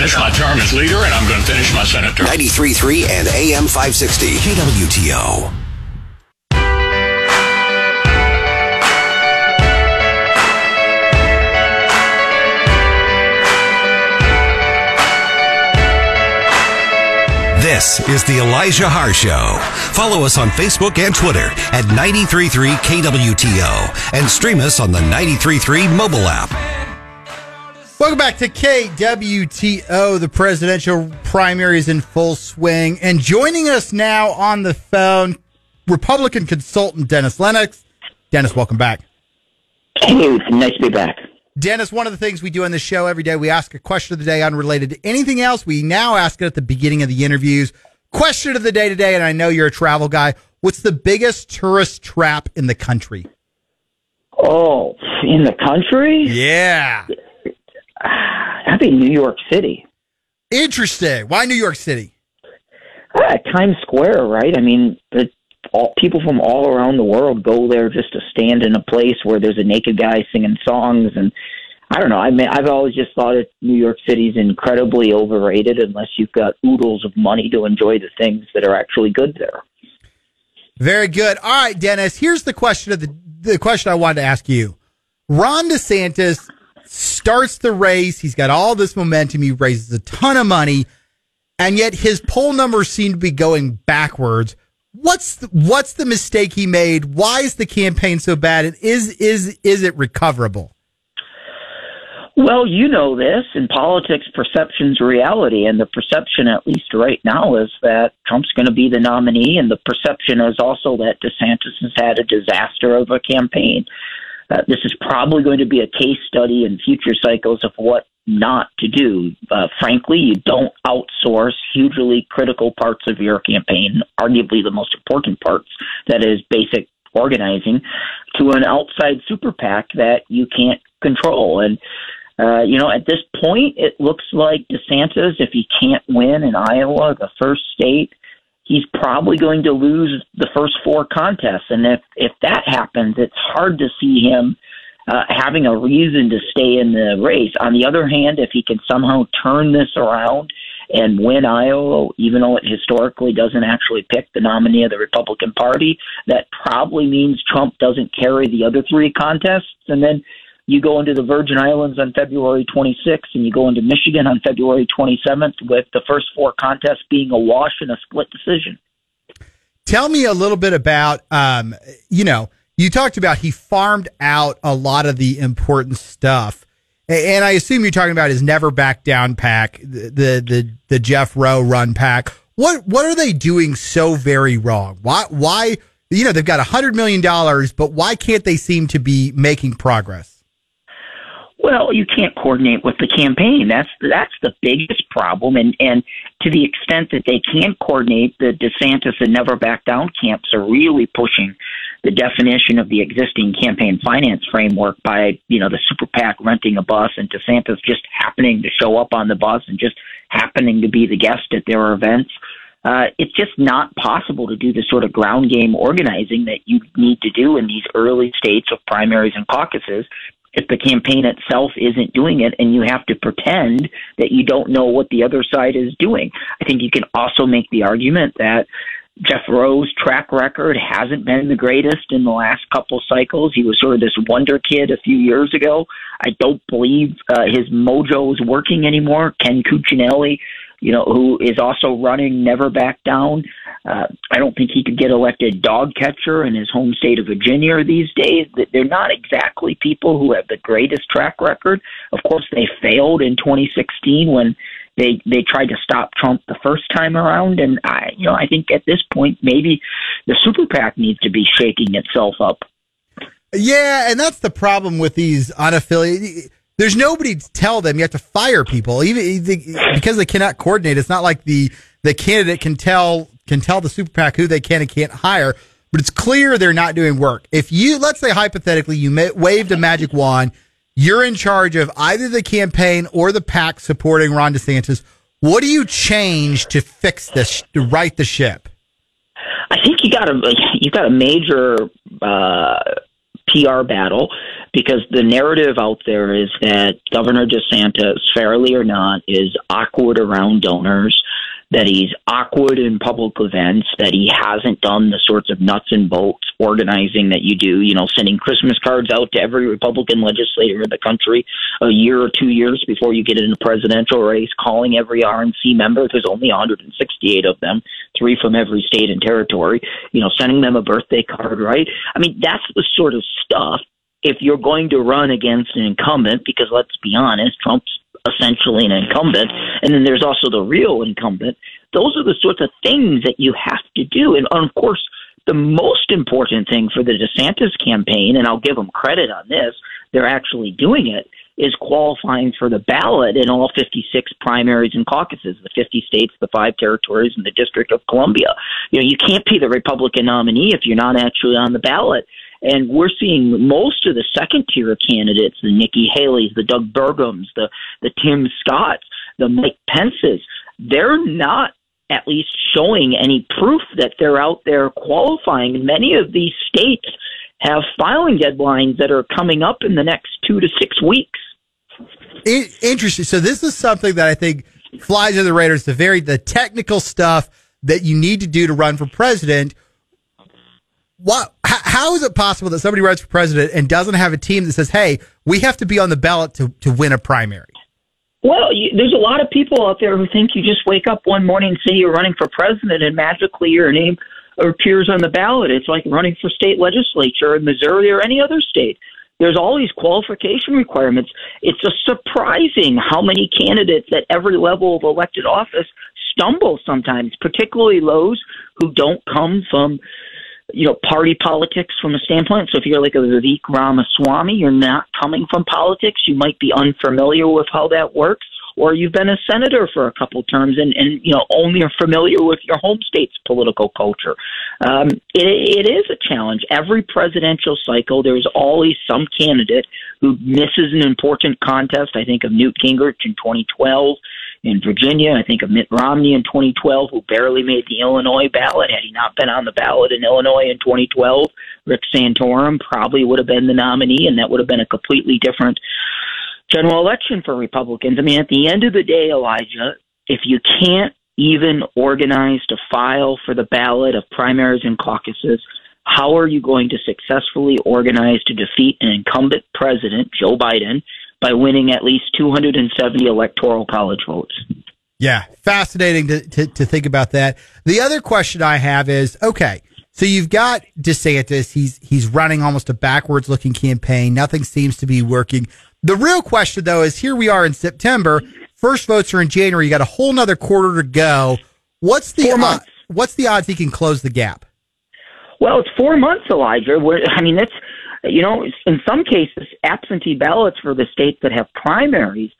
finish my term as leader, and I'm going to finish my Senate term. 93.3 and AM 560 KWTO. This is the Elijah Haahr Show. Follow us on Facebook and Twitter at 933 KWTO and stream us on the 933 mobile app. Welcome back to KWTO. The presidential primary is in full swing. And joining us now on the phone, Republican consultant Dennis Lennox. Dennis, welcome back. Hey, nice to be back. Dennis, one of the things we do on the show every day, we ask a question of the day unrelated to anything else. We now ask it at the beginning of the interviews. Question of the day today, and I know you're a travel guy. What's the biggest tourist trap in the country? Oh, in the country? Yeah. That'd be New York City. Interesting. Why New York City? Uh, Times Square, right? I mean, all people from all around the world go there just to stand in a place where there's a naked guy singing songs, and I don't know. I mean, I've always just thought that New York City's incredibly overrated unless you've got oodles of money to enjoy the things that are actually good there. Very good. All right, Dennis. Here's the question of the the question I wanted to ask you. Ron DeSantis starts the race. He's got all this momentum. He raises a ton of money, and yet his poll numbers seem to be going backwards. What's the, what's the mistake he made? Why is the campaign so bad? And is is is it recoverable? Well, you know this in politics, perception's reality, and the perception, at least right now, is that Trump's going to be the nominee, and the perception is also that DeSantis has had a disaster of a campaign. Uh, this is probably going to be a case study in future cycles of what not to do. Uh, frankly, you don't outsource hugely critical parts of your campaign, arguably the most important parts, that is basic organizing, to an outside super PAC that you can't control. And uh, you know, at this point, it looks like DeSantis, if he can't win in Iowa, the first state, he's probably going to lose the first four contests. And if if that happens, it's hard to see him uh, having a reason to stay in the race. On the other hand, if he can somehow turn this around and win Iowa, even though it historically doesn't actually pick the nominee of the Republican Party, that probably means Trump doesn't carry the other three contests, and then you go into the Virgin Islands on February 26th, and you go into Michigan on February 27th, with the first four contests being a wash and a split decision. Tell me a little bit about, um, you know, you talked about he farmed out a lot of the important stuff. And I assume you're talking about his never back down PAC, the the the Jeff Roe run PAC. What what are they doing so very wrong? Why why you know they've got a hundred million dollars, but why can't they seem to be making progress? Well, you can't coordinate with the campaign. That's that's the biggest problem, and and to the extent that they can't coordinate, the DeSantis and Never Back Down camps are really pushing the definition of the existing campaign finance framework by you know the super PAC renting a bus and DeSantis just happening to show up on the bus and just happening to be the guest at their events. Uh, it's just not possible to do the sort of ground game organizing that you need to do in these early states of primaries and caucuses if the campaign itself isn't doing it and you have to pretend that you don't know what the other side is doing. I think you can also make the argument that Jeff Roe's track record hasn't been the greatest in the last couple cycles. He was sort of this wonder kid a few years ago. I don't believe uh, his mojo is working anymore. Ken Cuccinelli you know, who is also running Never Back Down. Uh, I don't think he could get elected dog catcher in his home state of Virginia these days. They're not exactly people who have the greatest track record. Of course, they failed in 2016 when they they tried to stop Trump the first time around, and I you know I think at this point maybe the super PAC needs to be shaking itself up. Yeah, and that's the problem with these unaffiliated there's nobody to tell them. You have to fire people, even because they cannot coordinate. It's not like the the candidate can tell can tell the super PAC who they can and can't hire. But it's clear they're not doing work. If you let's say hypothetically you waved a magic wand, you're in charge of either the campaign or the PAC supporting Ron DeSantis. What do you change to fix this to right the ship? I think you got a you got a major uh, PR battle because the narrative out there is that Governor DeSantis, fairly or not, is awkward around donors that he's awkward in public events, that he hasn't done the sorts of nuts and bolts organizing that you do, you know, sending Christmas cards out to every Republican legislator in the country a year or two years before you get in a presidential race, calling every RNC member. There's only 168 of them, three from every state and territory, you know, sending them a birthday card, right? I mean, that's the sort of stuff if you're going to run against an incumbent, because let's be honest, Trump's essentially an incumbent, and then there's also the real incumbent. Those are the sorts of things that you have to do. And of course, the most important thing for the DeSantis campaign, and I'll give them credit on this, they're actually doing it, is qualifying for the ballot in all 56 primaries and caucuses, the 50 states, the five territories, and the District of Columbia. You know, you can't be the Republican nominee if you're not actually on the ballot. And we're seeing most of the second tier candidates, the Nikki Haley's, the Doug Burgums, the, the Tim Scotts, the Mike Pences, they're not at least showing any proof that they're out there qualifying. Many of these states have filing deadlines that are coming up in the next two to six weeks. Interesting. So this is something that I think flies under the radar. It's the very the technical stuff that you need to do to run for president what, how is it possible that somebody runs for president and doesn't have a team that says, "Hey, we have to be on the ballot to to win a primary"? Well, you, there's a lot of people out there who think you just wake up one morning and say you're running for president, and magically your name appears on the ballot. It's like running for state legislature in Missouri or any other state. There's all these qualification requirements. It's a surprising how many candidates at every level of elected office stumble sometimes, particularly those who don't come from you know, party politics from a standpoint. So if you're like a Vivek Ramaswamy, you're not coming from politics. You might be unfamiliar with how that works, or you've been a senator for a couple terms and, and you know, only are familiar with your home state's political culture. Um, it, it is a challenge. Every presidential cycle, there's always some candidate who misses an important contest. I think of Newt Gingrich in 2012 in Virginia. I think of Mitt Romney in 2012, who barely made the Illinois ballot. Had he not been on the ballot in Illinois in 2012, Rick Santorum probably would have been the nominee, and that would have been a completely different general election for Republicans. I mean, at the end of the day, Elijah, if you can't even organize to file for the ballot of primaries and caucuses, how are you going to successfully organize to defeat an incumbent president, Joe Biden, by winning at least 270 electoral college votes. Yeah, fascinating to, to, to, think about that. The other question I have is okay, so you've got DeSantis. He's he's running almost a backwards looking campaign. Nothing seems to be working. The real question though is here we are in September. First votes are in January. You got a whole nother quarter to go. What's the odds, what's the odds he can close the gap? Well, it's four months, Elijah. Where I mean, it's you know, in some cases, absentee ballots for the states that have primaries.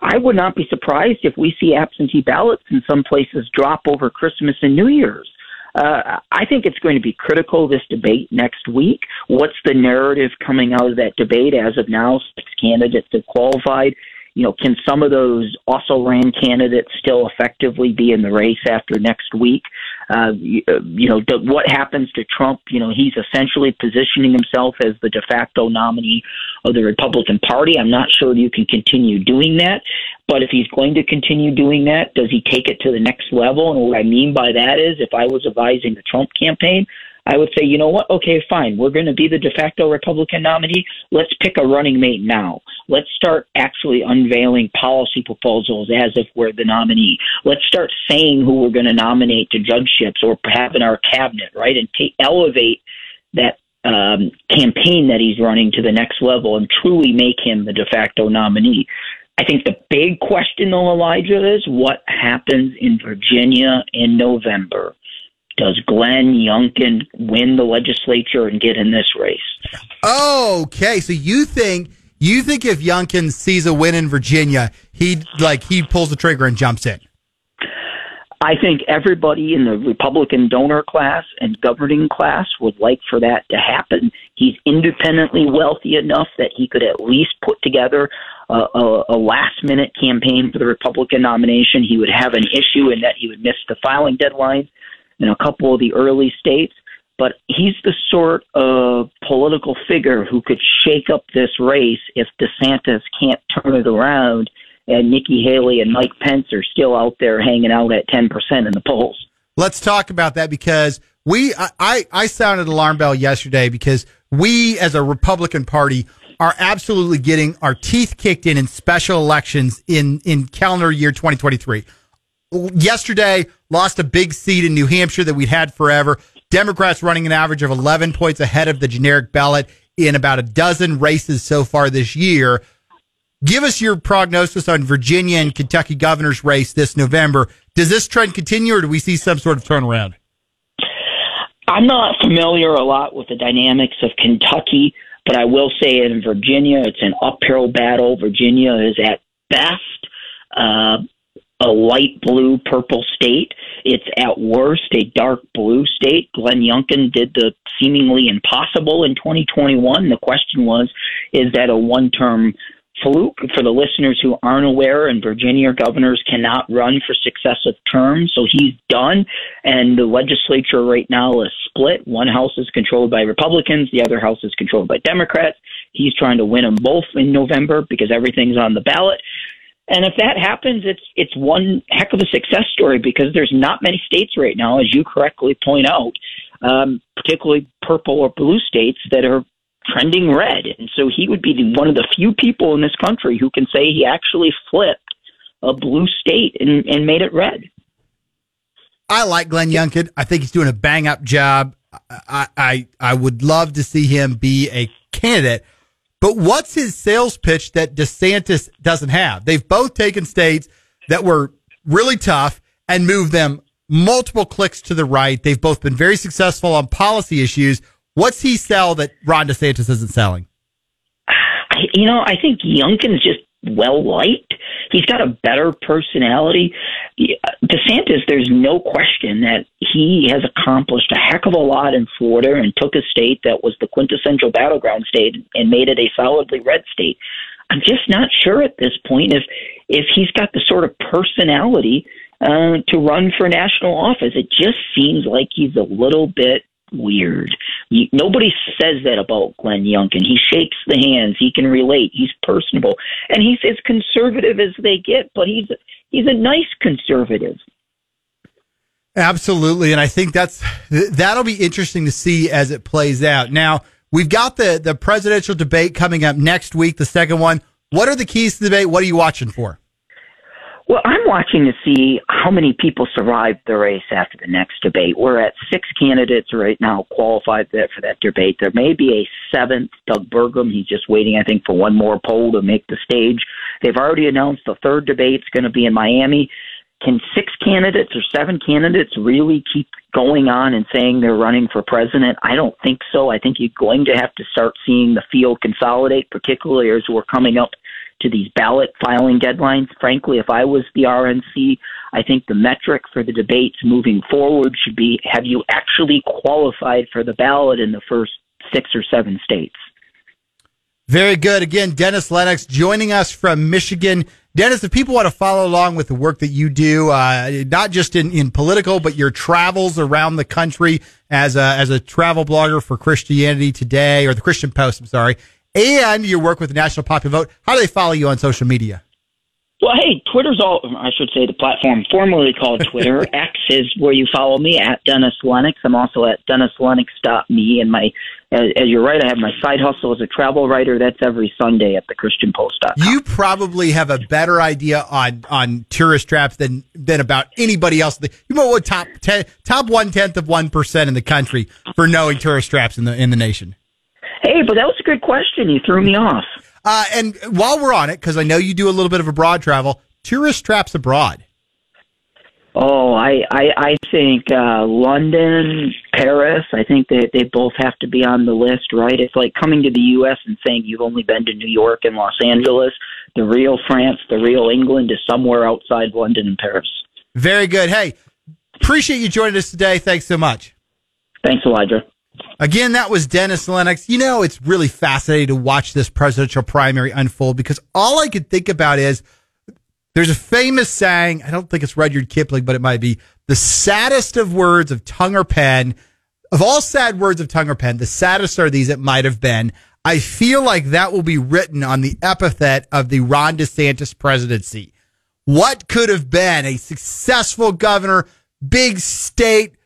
I would not be surprised if we see absentee ballots in some places drop over Christmas and New Year's. Uh, I think it's going to be critical this debate next week. What's the narrative coming out of that debate? As of now, six candidates have qualified you know, can some of those also ran candidates still effectively be in the race after next week? Uh, you, uh, you know, what happens to Trump? You know, he's essentially positioning himself as the de facto nominee of the Republican Party. I'm not sure you can continue doing that, but if he's going to continue doing that, does he take it to the next level? And what I mean by that is, if I was advising the Trump campaign, I would say, you know what? Okay, fine. We're going to be the de facto Republican nominee. Let's pick a running mate now. Let's start actually unveiling policy proposals as if we're the nominee. Let's start saying who we're going to nominate to judgeships or have in our cabinet, right? And take, elevate that um, campaign that he's running to the next level and truly make him the de facto nominee. I think the big question, though, Elijah, is what happens in Virginia in November. Does Glenn Youngkin win the legislature and get in this race? Okay, so you think you think if Youngkin sees a win in Virginia, he like he pulls the trigger and jumps in? I think everybody in the Republican donor class and governing class would like for that to happen. He's independently wealthy enough that he could at least put together a, a, a last minute campaign for the Republican nomination. He would have an issue in that he would miss the filing deadline in a couple of the early states. but he's the sort of political figure who could shake up this race if DeSantis can't turn it around and Nikki Haley and Mike Pence are still out there hanging out at 10% in the polls. Let's talk about that because we, I, I sounded alarm bell yesterday because we as a Republican party are absolutely getting our teeth kicked in in special elections in, in calendar year 2023. Yesterday, lost a big seat in New Hampshire that we'd had forever. Democrats running an average of 11 points ahead of the generic ballot in about a dozen races so far this year. Give us your prognosis on Virginia and Kentucky governor's race this November. Does this trend continue or do we see some sort of turnaround? I'm not familiar a lot with the dynamics of Kentucky, but I will say in Virginia, it's an uphill battle. Virginia is at best uh, a light blue purple state. It's at worst a dark blue state. Glenn Youngkin did the seemingly impossible in 2021. The question was, is that a one term fluke? For the listeners who aren't aware, in Virginia, governors cannot run for successive terms. So he's done. And the legislature right now is split. One house is controlled by Republicans, the other house is controlled by Democrats. He's trying to win them both in November because everything's on the ballot. And if that happens, it's it's one heck of a success story because there's not many states right now, as you correctly point out, um, particularly purple or blue states that are trending red. And so he would be the, one of the few people in this country who can say he actually flipped a blue state and, and made it red. I like Glenn Youngkin. I think he's doing a bang up job. I, I I would love to see him be a candidate. But what's his sales pitch that DeSantis doesn't have? They've both taken states that were really tough and moved them multiple clicks to the right. They've both been very successful on policy issues. What's he sell that Ron DeSantis isn't selling? You know, I think Youngkin's just well liked. He's got a better personality. DeSantis, there's no question that he has accomplished a heck of a lot in Florida and took a state that was the quintessential battleground state and made it a solidly red state. I'm just not sure at this point if if he's got the sort of personality uh, to run for national office. It just seems like he's a little bit weird. nobody says that about Glenn Youngkin. He shakes the hands. He can relate. He's personable, and he's as conservative as they get. But he's he's a nice conservative. Absolutely, and I think that's that'll be interesting to see as it plays out. Now we've got the the presidential debate coming up next week, the second one. What are the keys to the debate? What are you watching for? Well, I'm watching to see how many people survive the race after the next debate. We're at six candidates right now qualified for that debate. There may be a seventh, Doug Burgum. He's just waiting, I think, for one more poll to make the stage. They've already announced the third debate's going to be in Miami. Can six candidates or seven candidates really keep going on and saying they're running for president? I don't think so. I think you're going to have to start seeing the field consolidate, particularly as we're coming up to these ballot filing deadlines. Frankly, if I was the RNC, I think the metric for the debates moving forward should be have you actually qualified for the ballot in the first six or seven states? Very good. Again, Dennis Lennox joining us from Michigan. Dennis, if people want to follow along with the work that you do, uh, not just in, in political, but your travels around the country as a, as a travel blogger for Christianity Today or the Christian Post, I'm sorry, and your work with the National Popular Vote. How do they follow you on social media? Well, hey, Twitter's all, I should say, the platform formerly called Twitter. X is where you follow me at Dennis Lennox. I'm also at DennisLennox.me. And my, as, as you're right, I have my side hustle as a travel writer. That's every Sunday at thechristianpost.com. You probably have a better idea on, on tourist traps than, than about anybody else. You know what top ten, top one tenth of 1% in the country for knowing tourist traps in the, in the nation. Hey, but that was a good question. You threw me off. Uh, and while we're on it, because I know you do a little bit of abroad travel, tourist traps abroad. Oh, I I, I think uh, London, Paris. I think that they, they both have to be on the list, right? It's like coming to the U.S. and saying you've only been to New York and Los Angeles. The real France, the real England is somewhere outside London and Paris. Very good. Hey, appreciate you joining us today. Thanks so much. Thanks, Elijah. Again, that was Dennis Lennox. You know, it's really fascinating to watch this presidential primary unfold because all I could think about is there's a famous saying, I don't think it's Rudyard Kipling, but it might be the saddest of words of tongue or pen of all sad words of tongue or pen, the saddest are these it might have been. I feel like that will be written on the epithet of the Ron DeSantis presidency. What could have been a successful governor, big state,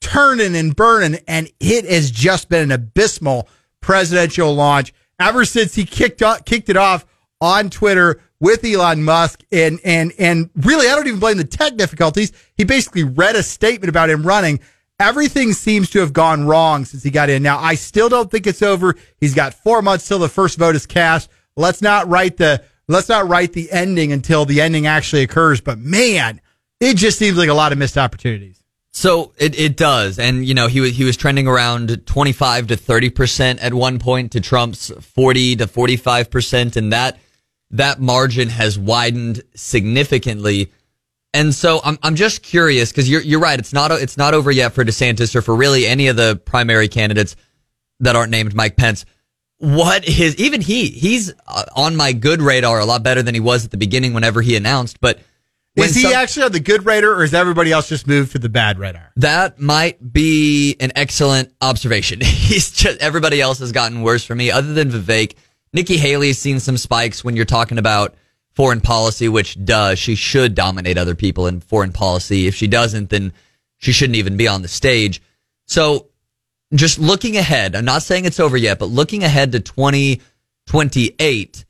turning and burning, and it has just been an abysmal presidential launch ever since he kicked off, kicked it off on Twitter with Elon Musk. And, and, and really, I don't even blame the tech difficulties. He basically read a statement about him running. Everything seems to have gone wrong since he got in. Now, I still don't think it's over. He's got four months till the first vote is cast. Let's not write the, let's not write the ending until the ending actually occurs. But man, it just seems like a lot of missed opportunities. So it, it does. And, you know, he was, he was trending around 25 to 30% at one point to Trump's 40 to 45%. And that, that margin has widened significantly. And so I'm, I'm just curious because you're, you're right. It's not, it's not over yet for DeSantis or for really any of the primary candidates that aren't named Mike Pence. What his, even he, he's uh, on my good radar a lot better than he was at the beginning whenever he announced, but is he some, actually on the good radar, or is everybody else just moved to the bad radar? That might be an excellent observation. He's just everybody else has gotten worse for me, other than Vivek. Nikki Haley's seen some spikes when you're talking about foreign policy, which does she should dominate other people in foreign policy. If she doesn't, then she shouldn't even be on the stage. So, just looking ahead, I'm not saying it's over yet, but looking ahead to 2028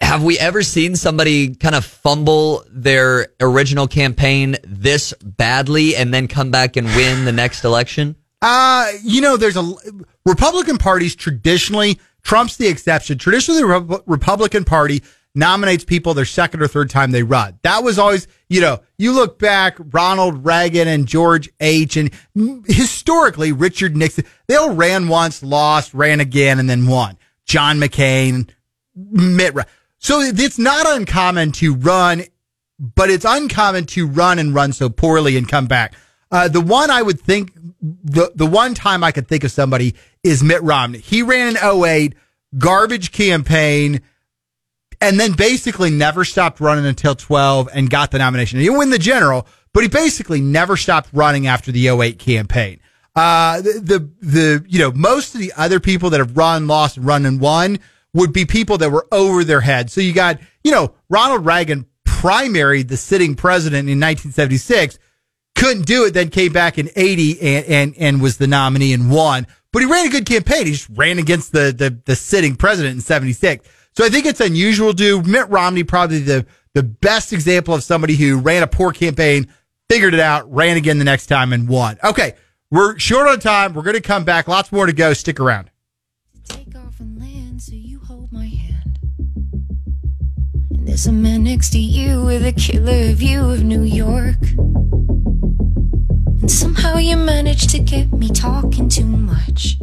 have we ever seen somebody kind of fumble their original campaign this badly and then come back and win the next election? Uh, you know, there's a Republican parties traditionally, Trump's the exception. Traditionally, the Re- Republican Party nominates people their second or third time they run. That was always, you know, you look back, Ronald Reagan and George H. and historically Richard Nixon, they all ran once, lost, ran again, and then won. John McCain, Mitt. So it's not uncommon to run, but it's uncommon to run and run so poorly and come back. Uh, the one I would think, the, the one time I could think of somebody is Mitt Romney. He ran in 08, garbage campaign, and then basically never stopped running until 12 and got the nomination. He win the general, but he basically never stopped running after the 08 campaign. Uh, the, the, the, you know, most of the other people that have run, lost, run and won would be people that were over their head. So you got, you know, Ronald Reagan primaried the sitting president in 1976, couldn't do it, then came back in 80 and, and, and was the nominee and won. But he ran a good campaign. He just ran against the, the, the sitting president in 76. So I think it's unusual to Mitt Romney, probably the, the best example of somebody who ran a poor campaign, figured it out, ran again the next time and won. Okay. We're short on time. We're going to come back. Lots more to go. Stick around. There's a man next to you with a killer view of New York. And somehow you managed to get me talking too much.